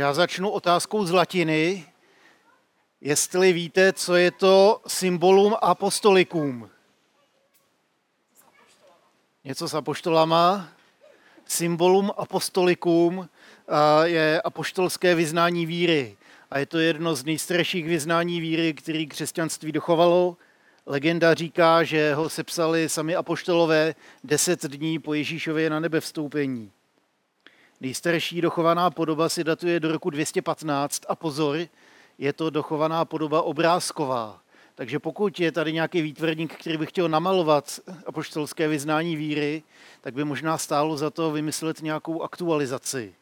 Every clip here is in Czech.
Já začnu otázkou z latiny. Jestli víte, co je to symbolum apostolikům. Něco s apoštolama. Symbolum apostolikům je apoštolské vyznání víry. A je to jedno z nejstarších vyznání víry, který křesťanství dochovalo. Legenda říká, že ho sepsali sami apoštolové deset dní po Ježíšově na nebe vstoupení. Nejstarší dochovaná podoba si datuje do roku 215 a pozor, je to dochovaná podoba obrázková. Takže pokud je tady nějaký výtvarník, který by chtěl namalovat apoštolské vyznání víry, tak by možná stálo za to vymyslet nějakou aktualizaci.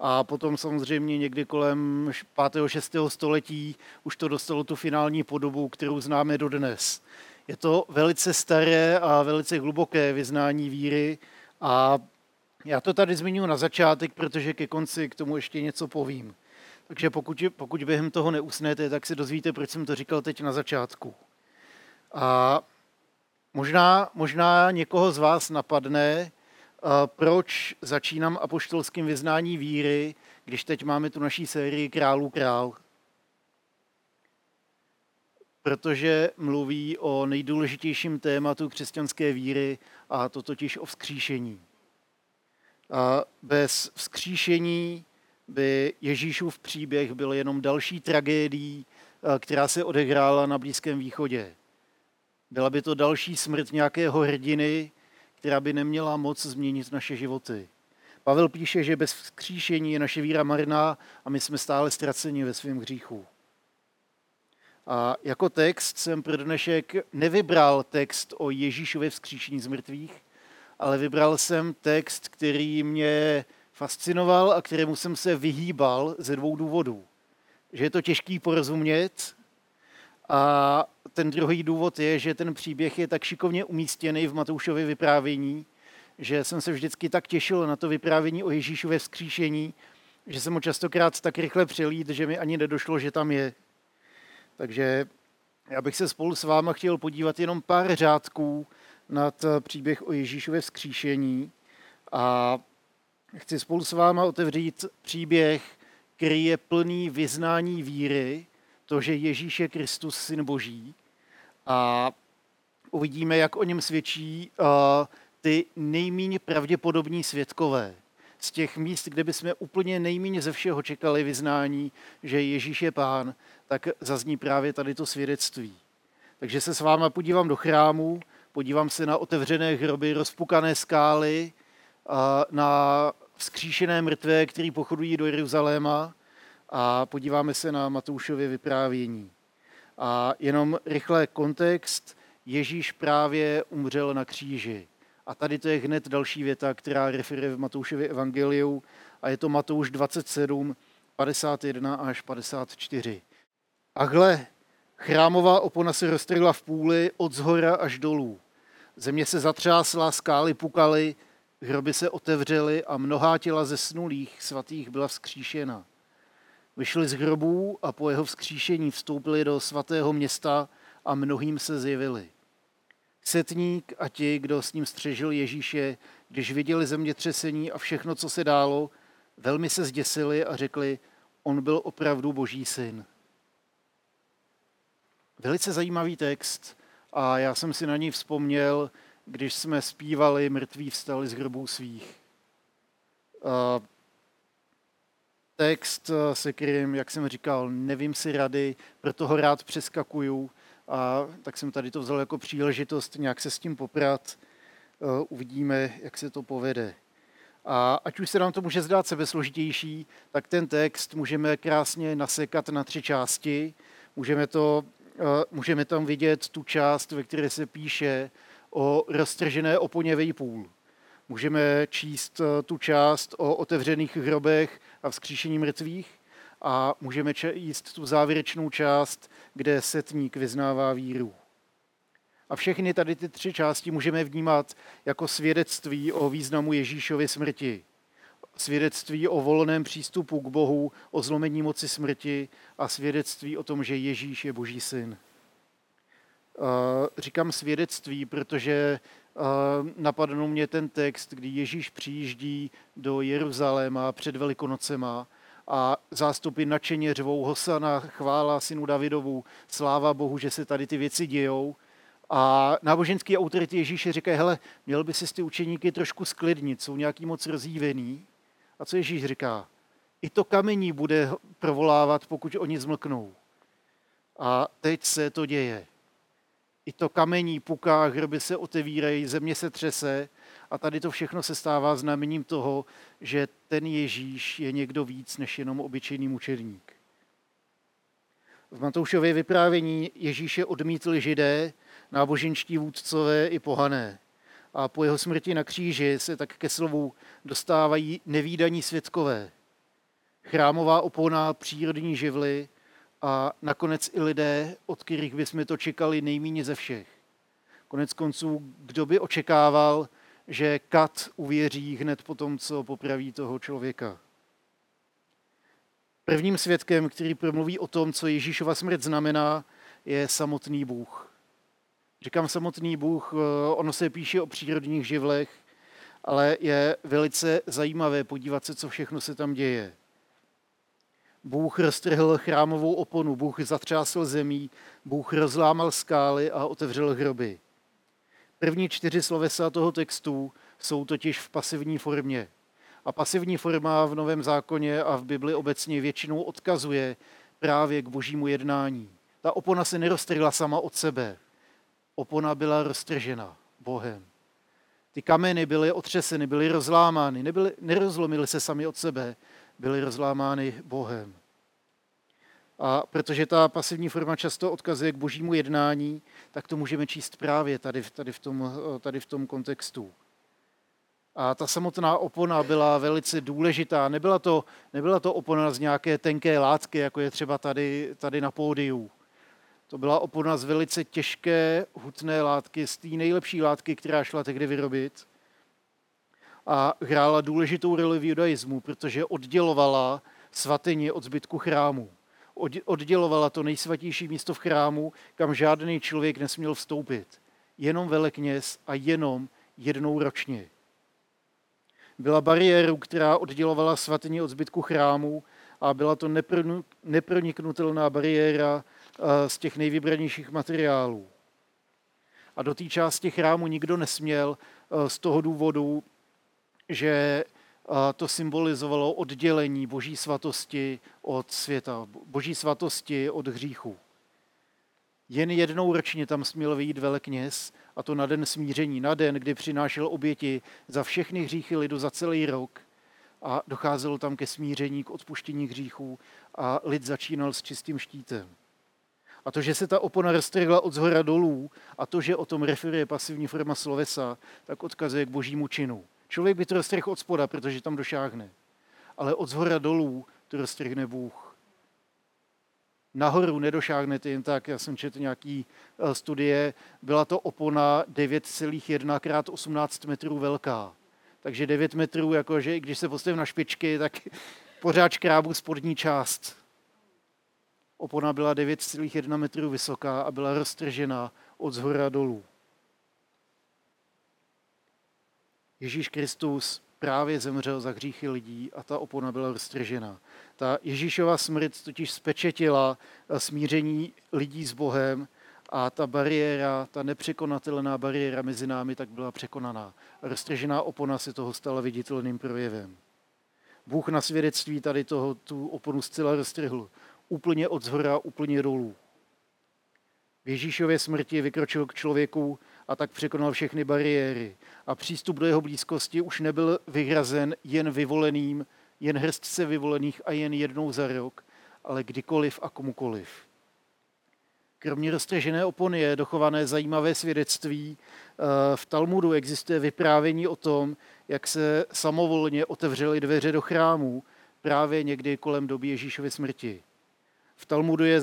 A potom samozřejmě někdy kolem 5. 6. století už to dostalo tu finální podobu, kterou známe dodnes. Je to velice staré a velice hluboké vyznání víry a já to tady zmiňuji na začátek, protože ke konci k tomu ještě něco povím. Takže pokud, pokud během toho neusnete, tak se dozvíte, proč jsem to říkal teď na začátku. A možná, možná někoho z vás napadne, proč začínám apoštolským vyznání víry, když teď máme tu naší sérii Králů král. Protože mluví o nejdůležitějším tématu křesťanské víry, a to totiž o vzkříšení. Bez vzkříšení by Ježíšův příběh byl jenom další tragédií, která se odehrála na Blízkém východě. Byla by to další smrt nějakého hrdiny, která by neměla moc změnit naše životy. Pavel píše, že bez vzkříšení je naše víra marná a my jsme stále ztraceni ve svém hříchu. A jako text jsem pro dnešek nevybral text o Ježíšově vzkříšení z mrtvých, ale vybral jsem text, který mě fascinoval a kterému jsem se vyhýbal ze dvou důvodů. Že je to těžký porozumět a ten druhý důvod je, že ten příběh je tak šikovně umístěný v Matoušově vyprávění, že jsem se vždycky tak těšil na to vyprávění o Ježíšově vzkříšení, že jsem ho častokrát tak rychle přelít, že mi ani nedošlo, že tam je. Takže já bych se spolu s váma chtěl podívat jenom pár řádků nad příběh o Ježíšově vzkříšení a chci spolu s váma otevřít příběh, který je plný vyznání víry, to, že Ježíš je Kristus, syn Boží. A uvidíme, jak o něm svědčí uh, ty nejméně pravděpodobní svědkové. Z těch míst, kde bychom úplně nejméně ze všeho čekali vyznání, že Ježíš je pán, tak zazní právě tady to svědectví. Takže se s váma podívám do chrámu, podívám se na otevřené hroby, rozpukané skály, na vzkříšené mrtvé, který pochodují do Jeruzaléma a podíváme se na Matoušově vyprávění. A jenom rychle kontext. Ježíš právě umřel na kříži. A tady to je hned další věta, která referuje v Matoušově evangeliu a je to Matouš 27, 51 až 54. A hle, chrámová opona se roztrhla v půli od zhora až dolů. Země se zatřásla, skály pukaly, hroby se otevřely a mnohá těla ze snulých svatých byla vzkříšena. Vyšli z hrobů a po jeho vzkříšení vstoupili do svatého města a mnohým se zjevili. Setník a ti, kdo s ním střežil Ježíše, když viděli zemětřesení a všechno, co se dálo, velmi se zděsili a řekli, on byl opravdu boží syn. Velice zajímavý text a já jsem si na něj vzpomněl, když jsme zpívali Mrtví vstali z hrobů svých text, eh, se kterým, jak jsem říkal, nevím si rady, proto ho rád přeskakuju a tak jsem tady to vzal jako příležitost nějak se s tím poprat. Eh, uvidíme, jak se to povede. A ať už se nám to může zdát sebesložitější, tak ten text můžeme krásně nasekat na tři části. Můžeme, to, můžeme tam vidět tu část, ve které se píše o roztržené oponě vejpůl. Můžeme číst tu část o otevřených hrobech a vzkříšení mrtvých a můžeme jíst tu závěrečnou část, kde setník vyznává víru. A všechny tady ty tři části můžeme vnímat jako svědectví o významu Ježíšovy smrti. Svědectví o volném přístupu k Bohu, o zlomení moci smrti a svědectví o tom, že Ježíš je Boží syn. Říkám svědectví, protože napadl mě ten text, kdy Ježíš přijíždí do Jeruzaléma před Velikonocema a zástupy nadšeně řvou Hosana, chvála synu Davidovu, sláva Bohu, že se tady ty věci dějou. A náboženský autority Ježíše říkají, hele, měl by si ty učeníky trošku sklidnit, jsou nějaký moc rozjívený. A co Ježíš říká? I to kamení bude provolávat, pokud oni zmlknou. A teď se to děje. I to kamení puká, hroby se otevírají, země se třese a tady to všechno se stává znamením toho, že ten Ježíš je někdo víc než jenom obyčejný mučedník. V Matoušově vyprávění Ježíše odmítli židé, náboženští vůdcové i pohané. A po jeho smrti na kříži se tak ke slovu dostávají nevýdaní světkové. Chrámová opona, přírodní živly a nakonec i lidé, od kterých bychom to čekali nejméně ze všech. Konec konců, kdo by očekával, že kat uvěří hned po tom, co popraví toho člověka. Prvním svědkem, který promluví o tom, co Ježíšova smrt znamená, je samotný Bůh. Říkám samotný Bůh, eh, ono se píše o přírodních živlech, ale je velice zajímavé podívat se, co všechno se tam děje. Bůh roztrhl chrámovou oponu, Bůh zatřásl zemí, Bůh rozlámal skály a otevřel hroby. První čtyři slovesa toho textu jsou totiž v pasivní formě. A pasivní forma v Novém zákoně a v Bibli obecně většinou odkazuje právě k božímu jednání. Ta opona se neroztrhla sama od sebe. Opona byla roztržena Bohem. Ty kameny byly otřeseny, byly rozlámány, nebyly, nerozlomily se sami od sebe, byly rozlámány Bohem. A protože ta pasivní forma často odkazuje k božímu jednání, tak to můžeme číst právě tady, tady, v, tom, tady v tom kontextu. A ta samotná opona byla velice důležitá. Nebyla to, nebyla to opona z nějaké tenké látky, jako je třeba tady, tady na pódiu. To byla opona z velice těžké hutné látky, z té nejlepší látky, která šla tehdy vyrobit. A hrála důležitou roli v judaismu, protože oddělovala svatyni od zbytku chrámu oddělovala to nejsvatější místo v chrámu, kam žádný člověk nesměl vstoupit. Jenom velekněz a jenom jednou ročně. Byla bariéru, která oddělovala svatyni od zbytku chrámu a byla to neproniknutelná bariéra z těch nejvybranějších materiálů. A do té části chrámu nikdo nesměl eh, z toho důvodu, že to symbolizovalo oddělení boží svatosti od světa, boží svatosti od hříchu. Jen jednou ročně tam směl vyjít velekněz, a to na den smíření, na den, kdy přinášel oběti za všechny hříchy lidu za celý rok a docházelo tam ke smíření, k odpuštění hříchů a lid začínal s čistým štítem. A to, že se ta opona roztrhla od zhora dolů a to, že o tom referuje pasivní forma slovesa, tak odkazuje k božímu činu. Člověk by to roztrhl od spoda, protože tam došáhne. Ale od zhora dolů to roztrhne Bůh. Nahoru nedošáhnete jen tak, já jsem četl nějaký eh, studie, byla to opona 9,1 krát 18 metrů velká. Takže 9 metrů, jakože když se postavím na špičky, tak pořád škrábu spodní část. Opona byla 9,1 metrů vysoká a byla roztržena od zhora dolů. Ježíš Kristus právě zemřel za hříchy lidí a ta opona byla roztržena. Ta Ježíšova smrt totiž spečetila smíření lidí s Bohem a ta bariéra, ta nepřekonatelná bariéra mezi námi tak byla překonaná. Roztržená opona se toho stala viditelným projevem. Bůh na svědectví tady toho, tu oponu zcela roztrhl. Úplně od zhora, úplně dolů. V Ježíšově smrti vykročil k člověku a tak překonal všechny bariéry. A přístup do jeho blízkosti už nebyl vyhrazen jen vyvoleným, jen hrstce vyvolených a jen jednou za rok, ale kdykoliv a komukoliv. Kromě roztřežené opony je dochované zajímavé svědectví. Eh, v Talmudu existuje vyprávění o tom, jak se samovolně otevřely dveře do chrámu právě někdy kolem doby Ježíšovy smrti. V Talmudu je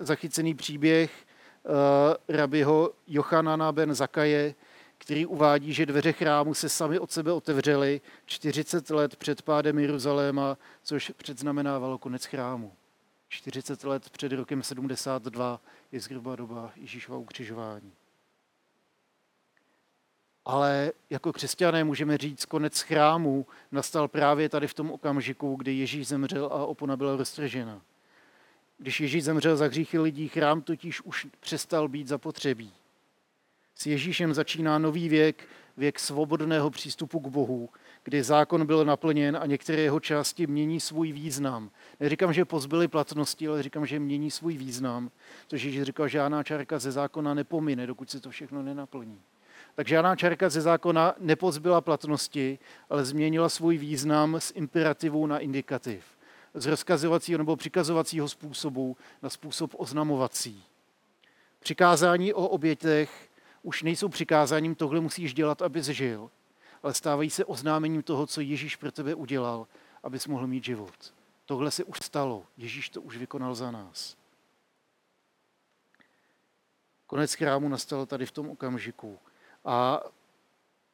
zachycený příběh Eh, rabiho Jochanana ben Zakaje, který uvádí, že dveře chrámu se sami od sebe otevřely 40 let před pádem Jeruzaléma, což předznamenávalo konec chrámu. 40 let před rokem 72 je zhruba doba Ježíšova ukřižování. Ale jako křesťané můžeme říct, konec chrámu nastal právě tady v tom okamžiku, kdy Ježíš zemřel a opona byla roztržena. Když Ježíš zemřel za hříchy lidí, chrám totiž už přestal být zapotřebí. S Ježíšem začíná nový věk, věk svobodného přístupu k Bohu, kdy zákon byl naplněn a některé jeho části mění svůj význam. Neříkám, že pozbyly platnosti, ale říkám, že mění svůj význam. Což Ježíš říkal, že žádná čárka ze zákona nepomine, dokud se to všechno nenaplní. Tak žádná čárka ze zákona nepozbyla platnosti, ale změnila svůj význam z imperativu na indikativ. Z rozkazovacího nebo přikazovacího způsobu na způsob oznamovací. Přikázání o obětech už nejsou přikázáním, tohle musíš dělat, abys žil, ale stávají se oznámením toho, co Ježíš pro tebe udělal, abys mohl mít život. Tohle se už stalo. Ježíš to už vykonal za nás. Konec chrámu nastal tady v tom okamžiku. A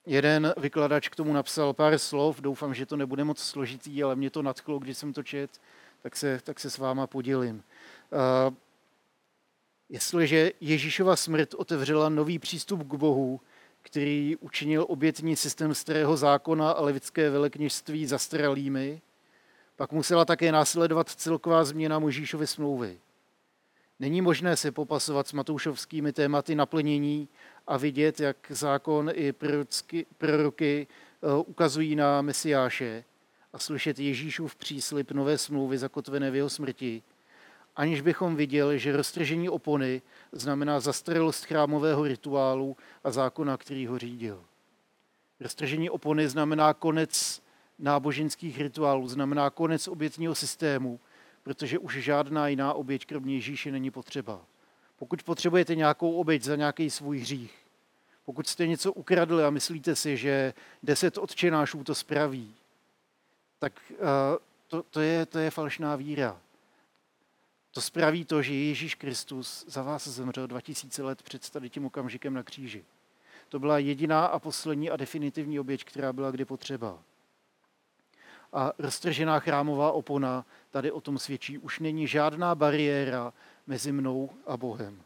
jeden vykladač k tomu napsal pár slov, doufám, že to nebude moc složitý, ale mě to nadchlo, když jsem to čet, tak se, tak se s váma podělím. Uh, jestliže Ježíšova smrt otevřela nový přístup k Bohu, který učinil obětní systém starého zákona a levické velekněžství zastaralými, pak musela také následovat celková změna Možíšovy smlouvy. Není možné se popasovat s matoušovskými tématy naplnění a vidět, jak zákon i proroky, proroky eh, ukazují na Mesiáše a slyšet Ježíšův příslip nové smlouvy zakotvené v jeho smrti, aniž bychom viděli, že roztržení opony znamená zastaralost chrámového rituálu a zákona, který ho řídil. Roztržení opony znamená konec náboženských rituálů, znamená konec obětního systému, protože už žádná jiná oběť kromě Ježíše není potřeba. Pokud potřebujete nějakou oběť za nějaký svůj hřích, pokud jste něco ukradli a myslíte si, že deset odčenášů to spraví, tak uh, to, to, je, to je falšná víra. To spraví to, že Ježíš Kristus za vás zemřel 2000 let před tady tím okamžikem na kříži. To byla jediná a poslední a definitivní oběť, která byla kdy potřeba. A roztržená chrámová opona tady o tom svědčí. Už není žádná bariéra mezi mnou a Bohem.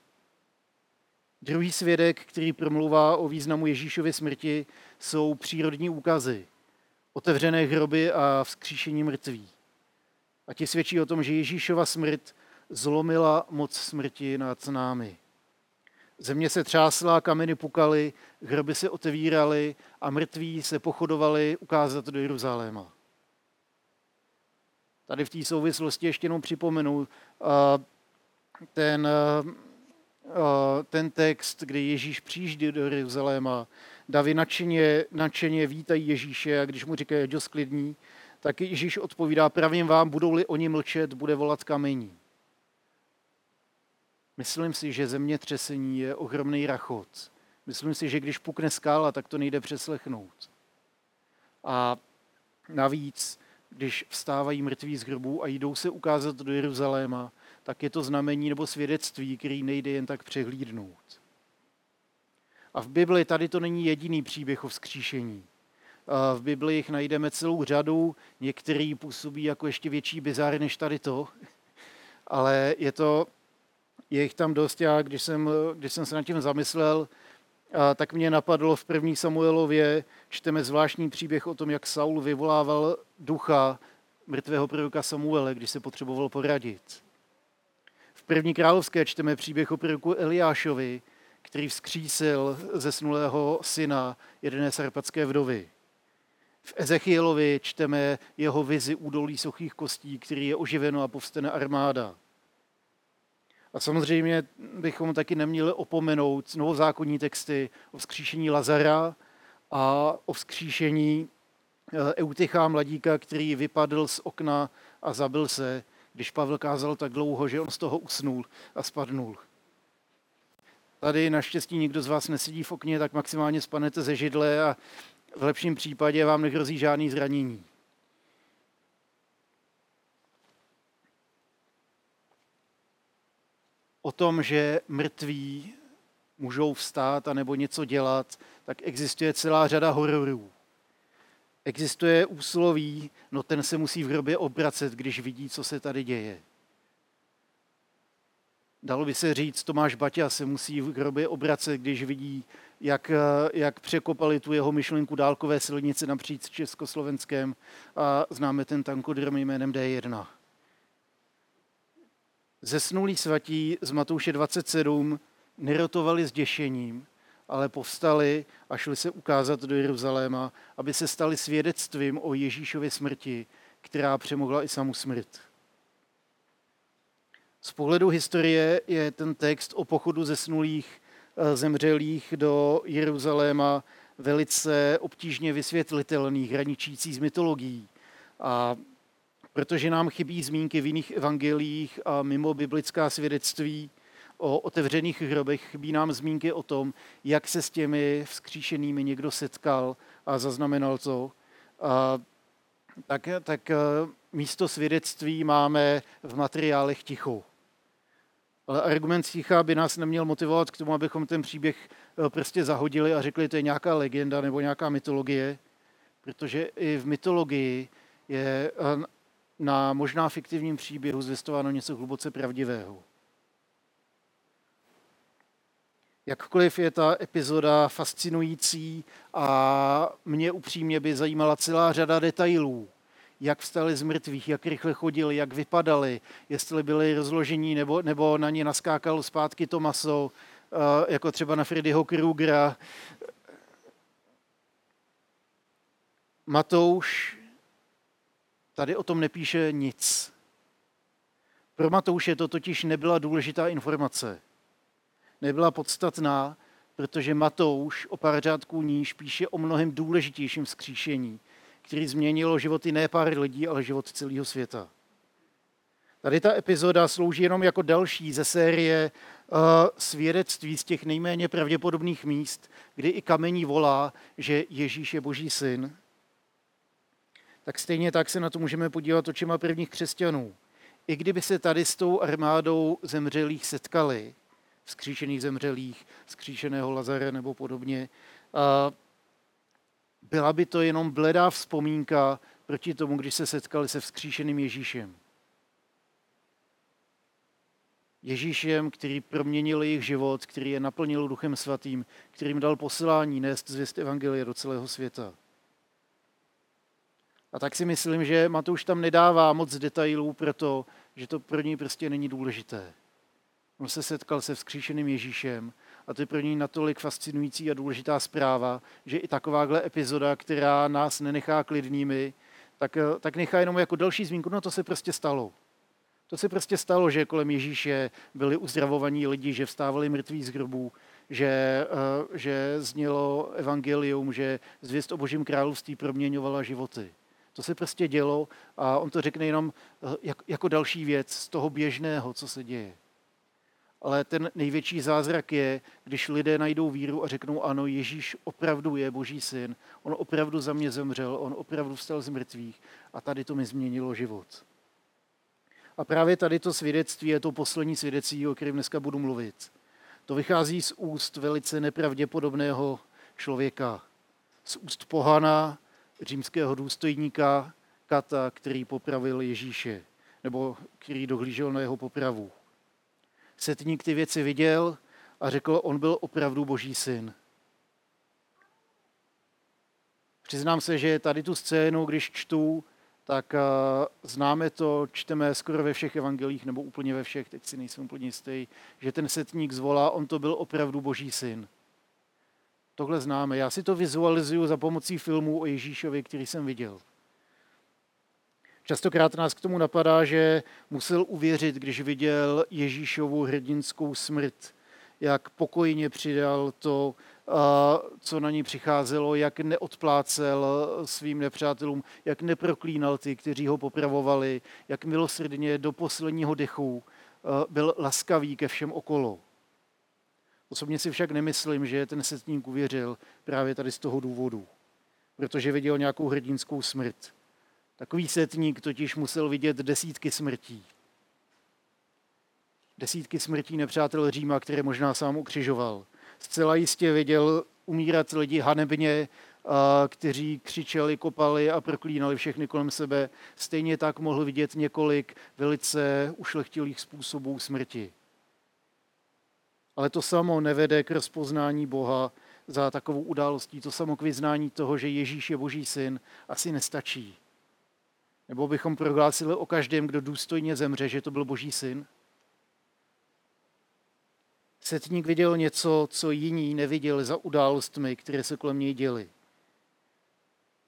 Druhý svědek, který promluvá o významu Ježíšovy smrti, jsou přírodní úkazy, otevřené hroby a vzkříšení mrtví. A ti svědčí o tom, že Ježíšova smrt zlomila moc smrti nad námi. Země se třásla, kameny pukaly, hroby se otevíraly a mrtví se pochodovali ukázat do Jeruzaléma. Tady v té souvislosti ještě jenom připomenu ten, ten text, kdy Ježíš přijíždí do Jeruzaléma. Davy nadšeně, nadšeně vítají Ježíše a když mu říkají, že sklidní, tak Ježíš odpovídá, pravím vám, budou-li oni mlčet, bude volat kamení. Myslím si, že zemětřesení je ohromný rachot. Myslím si, že když pukne skála, tak to nejde přeslechnout. A navíc, když vstávají mrtví z hrbů a jdou se ukázat do Jeruzaléma, tak je to znamení nebo svědectví, který nejde jen tak přehlídnout. A v Bibli tady to není jediný příběh o vzkříšení. V Bibli jich najdeme celou řadu, některý působí jako ještě větší bizár než tady to, ale je to je jich tam dost. Já, když jsem, když jsem se nad tím zamyslel, tak mě napadlo v první Samuelově, čteme zvláštní příběh o tom, jak Saul vyvolával ducha mrtvého proroka Samuele, když se potřeboval poradit. V první královské čteme příběh o proroku Eliášovi, který vzkřísil zesnulého syna jedné sarpatské vdovy. V Ezechielovi čteme jeho vizi údolí suchých kostí, který je oživeno a povstane armáda. A samozřejmě bychom taky neměli opomenout novozákonní texty o vzkříšení Lazara a o vzkříšení eh, Eutycha mladíka, který vypadl z okna a zabil se, když Pavel kázal tak dlouho, že on z toho usnul a spadnul. Tady naštěstí nikdo z vás nesedí v okně, tak maximálně spanete ze židle a v lepším případě vám nehrozí žádný zranění. O tom, že mrtví můžou vstát a nebo něco dělat, tak existuje celá řada hororů. Existuje úsloví, no ten se musí v hrobě obracet, když vidí, co se tady děje. Dalo by se říct, Tomáš Baťa se musí v hrobě obracet, když vidí, jak, jak překopali tu jeho myšlenku dálkové silnice napříč Československem a známe ten tankodrom jménem D1. Zesnulí svatí z Matouše 27 nerotovali s děšením, ale povstali a šli se ukázat do Jeruzaléma, aby se stali svědectvím o Ježíšově smrti, která přemohla i samu smrt. Z pohledu historie je ten text o pochodu zesnulých eh, zemřelých do Jeruzaléma velice obtížně vysvětlitelný, hraničící z mytologií. A protože nám chybí zmínky v jiných evangeliích a mimo biblická svědectví o otevřených hrobech, chybí nám zmínky o tom, jak se s těmi vzkříšenými někdo setkal a zaznamenal to. A tak, tak eh, místo svědectví máme v materiálech ticho. Ale argument sticha by nás neměl motivovat k tomu, abychom ten příběh eh, prostě zahodili a řekli, to je nějaká legenda nebo nějaká mytologie, protože i v mytologii je eh, na možná fiktivním příběhu zvěstováno něco hluboce pravdivého. Jakkoliv je ta epizoda fascinující a mě upřímně by zajímala celá řada detailů, jak vstali z mrtvých, jak rychle chodili, jak vypadali, jestli byli rozložení nebo, nebo na ně naskákalo zpátky to maso, eh, jako třeba na Freddyho Krugera. Matouš tady o tom nepíše nic. Pro Matouše to totiž nebyla důležitá informace. Nebyla podstatná, protože Matouš o pár řádků níž píše o mnohem důležitějším vzkříšení, který změnilo životy ne pár lidí, ale život celého světa. Tady ta epizoda slouží jenom jako další ze série uh, svědectví z těch nejméně pravděpodobných míst, kdy i kamení volá, že Ježíš je boží syn. Tak stejně tak se na to můžeme podívat očima prvních křesťanů. I kdyby se tady s tou armádou zemřelých setkali, vzkříšených zemřelých, vzkříšeného Lazare nebo podobně, byla by to jenom bledá vzpomínka proti tomu, když se setkali se vzkříšeným Ježíšem. Ježíšem, který proměnil jejich život, který je naplnil Duchem Svatým, kterým dal poslání nést zvěst Evangelie do celého světa. A tak si myslím, že Matouš tam nedává moc detailů, to, že to pro něj prostě není důležité. On se setkal se vzkříšeným Ježíšem a to je pro něj natolik fascinující a důležitá zpráva, že i takováhle epizoda, která nás nenechá klidnými, tak, tak nechá jenom jako další zmínku, no to se prostě stalo. To se prostě stalo, že kolem Ježíše byli uzdravovaní lidi, že vstávali mrtví z hrobů, že, eh, že znělo evangelium, že zvěst o božím království proměňovala životy. To se prostě dělo a on to řekne jenom eh, jako další věc z toho běžného, co se děje ale ten největší zázrak je, když lidé najdou víru a řeknou, ano, Ježíš opravdu je Boží syn, on opravdu za mě zemřel, on opravdu vstal z mrtvých a tady to mi změnilo život. A právě tady to svědectví je to poslední svědectví, o kterém dneska budu mluvit. To vychází z úst velice nepravděpodobného člověka. Z úst pohana, římského důstojníka Kata, který popravil Ježíše, nebo který dohlížel na jeho popravu. Setník ty věci viděl a řekl, on byl opravdu boží syn. Přiznám se, že tady tu scénu, když čtu, tak uh, známe to, čteme skoro ve všech evangelích, nebo úplně ve všech, teď si nejsem úplně jistý, že ten setník zvolá, on to byl opravdu boží syn. Tohle známe. Já si to vizualizuju za pomocí filmů o Ježíšovi, který jsem viděl. Častokrát nás k tomu napadá, že musel uvěřit, když viděl Ježíšovu hrdinskou smrt, jak pokojně přidal to, co na ní přicházelo, jak neodplácel svým nepřátelům, jak neproklínal ty, kteří ho popravovali, jak milosrdně do posledního dechu byl laskavý ke všem okolo. Osobně si však nemyslím, že ten setník uvěřil právě tady z toho důvodu, protože viděl nějakou hrdinskou smrt. Takový setník totiž musel vidět desítky smrtí. Desítky smrtí nepřátel Říma, které možná sám ukřižoval. Zcela jistě viděl umírat lidi hanebně, kteří křičeli, kopali a proklínali všechny kolem sebe. Stejně tak mohl vidět několik velice ušlechtilých způsobů smrti. Ale to samo nevede k rozpoznání Boha za takovou událostí. To samo k vyznání toho, že Ježíš je Boží syn, asi nestačí. Nebo bychom prohlásili o každém, kdo důstojně zemře, že to byl Boží syn? Setník viděl něco, co jiní neviděli za událostmi, které se kolem něj děly.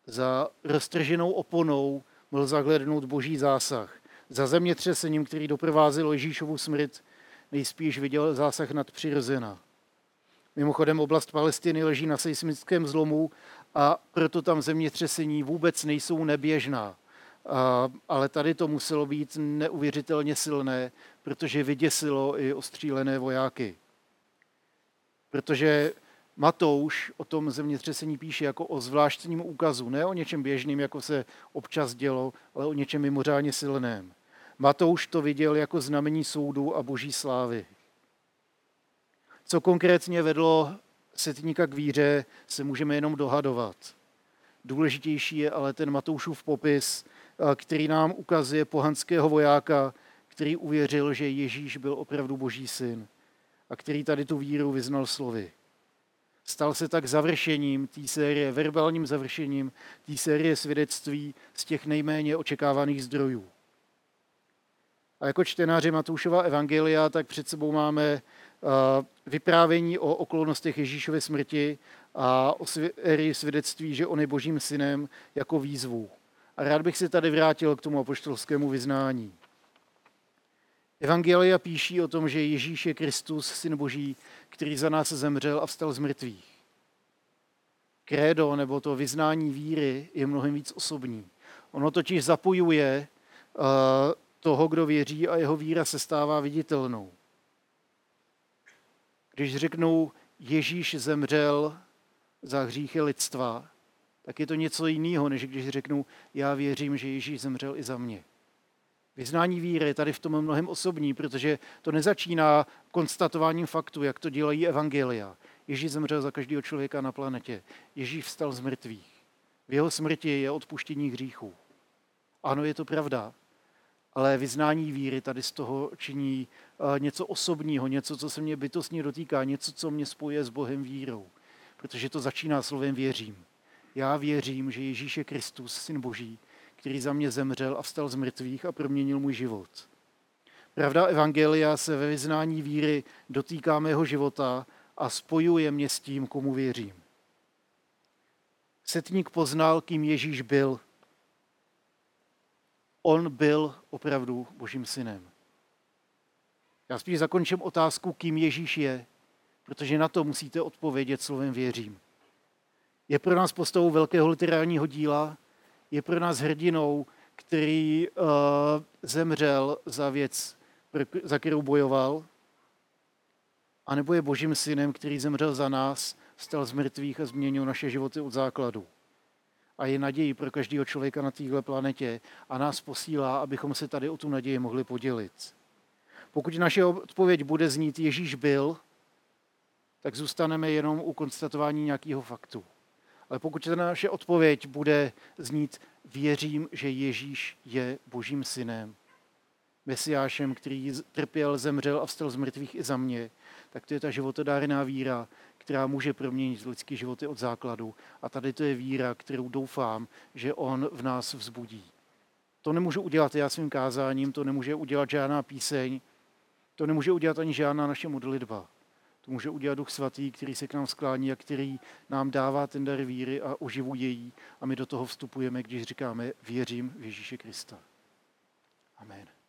Za roztrženou oponou byl zahlednout boží zásah. Za zemětřesením, který doprovázel Ježíšovu smrt, nejspíš viděl zásah nadpřirozena. Mimochodem oblast Palestiny leží na seismickém zlomu a proto tam zemětřesení vůbec nejsou neběžná. A, ale tady to muselo být neuvěřitelně silné, protože vyděsilo i ostřílené vojáky. Protože Matouš o tom zemětřesení píše jako o zvláštním úkazu, ne o něčem běžným, jako se občas dělo, ale o něčem mimořádně silném. Matouš to viděl jako znamení soudu a boží slávy. Co konkrétně vedlo setníka k víře, se můžeme jenom dohadovat. Důležitější je ale ten Matoušův popis, který nám ukazuje pohanského vojáka, který uvěřil, že Ježíš byl opravdu boží syn a který tady tu víru vyznal slovy. Stal se tak završením té série, verbálním završením té série svědectví z těch nejméně očekávaných zdrojů. A jako čtenáři Matoušova evangelia, tak před sebou máme vyprávění o okolnostech Ježíšovy smrti a o svědectví, že on je božím synem jako výzvu. A rád bych se tady vrátil k tomu apoštolskému vyznání. Evangelia píší o tom, že Ježíš je Kristus, syn Boží, který za nás zemřel a vstal z mrtvých. Krédo, nebo to vyznání víry, je mnohem víc osobní. Ono totiž zapojuje uh, toho, kdo věří a jeho víra se stává viditelnou. Když řeknou, Ježíš zemřel za hříchy lidstva, tak je to něco jiného, než když řeknu, já věřím, že Ježíš zemřel i za mě. Vyznání víry je tady v tom mnohem osobní, protože to nezačíná konstatováním faktu, jak to dělají evangelia. Ježíš zemřel za každého člověka na planetě. Ježíš vstal z mrtvých. V jeho smrti je odpuštění hříchů. Ano, je to pravda, ale vyznání víry tady z toho činí eh, něco osobního, něco, co se mě bytostně dotýká, něco, co mě spojuje s Bohem vírou. Protože to začíná slovem věřím. Já věřím, že Ježíš je Kristus, syn Boží, který za mě zemřel a vstal z mrtvých a proměnil můj život. Pravda Evangelia se ve vyznání víry dotýká mého života a spojuje mě s tím, komu věřím. Setník poznal, kým Ježíš byl. On byl opravdu Božím synem. Já spíš zakončím otázku, kým Ježíš je, protože na to musíte odpovědět slovem věřím. Je pro nás postavou velkého literárního díla, je pro nás hrdinou, který uh, zemřel za věc, za kterou bojoval, anebo je božím synem, který zemřel za nás, stal z mrtvých a změnil naše životy od základu. A je naději pro každého člověka na této planetě a nás posílá, abychom se tady o tu naději mohli podělit. Pokud naše odpověď bude znít Ježíš byl, tak zůstaneme jenom u konstatování nějakého faktu. Ale pokud ta naše odpověď bude znít, věřím, že Ježíš je božím synem, Mesiášem, který trpěl, zemřel a vstal z mrtvých i za mě, tak to je ta životodárná víra, která může proměnit lidské životy od základu. A tady to je víra, kterou doufám, že on v nás vzbudí. To nemůžu udělat já svým kázáním, to nemůže udělat žádná píseň, to nemůže udělat ani žádná naše modlitba. To může udělat Duch Svatý, který se k nám sklání a který nám dává ten dar víry a oživuje ji. A my do toho vstupujeme, když říkáme věřím v Ježíše Krista. Amen.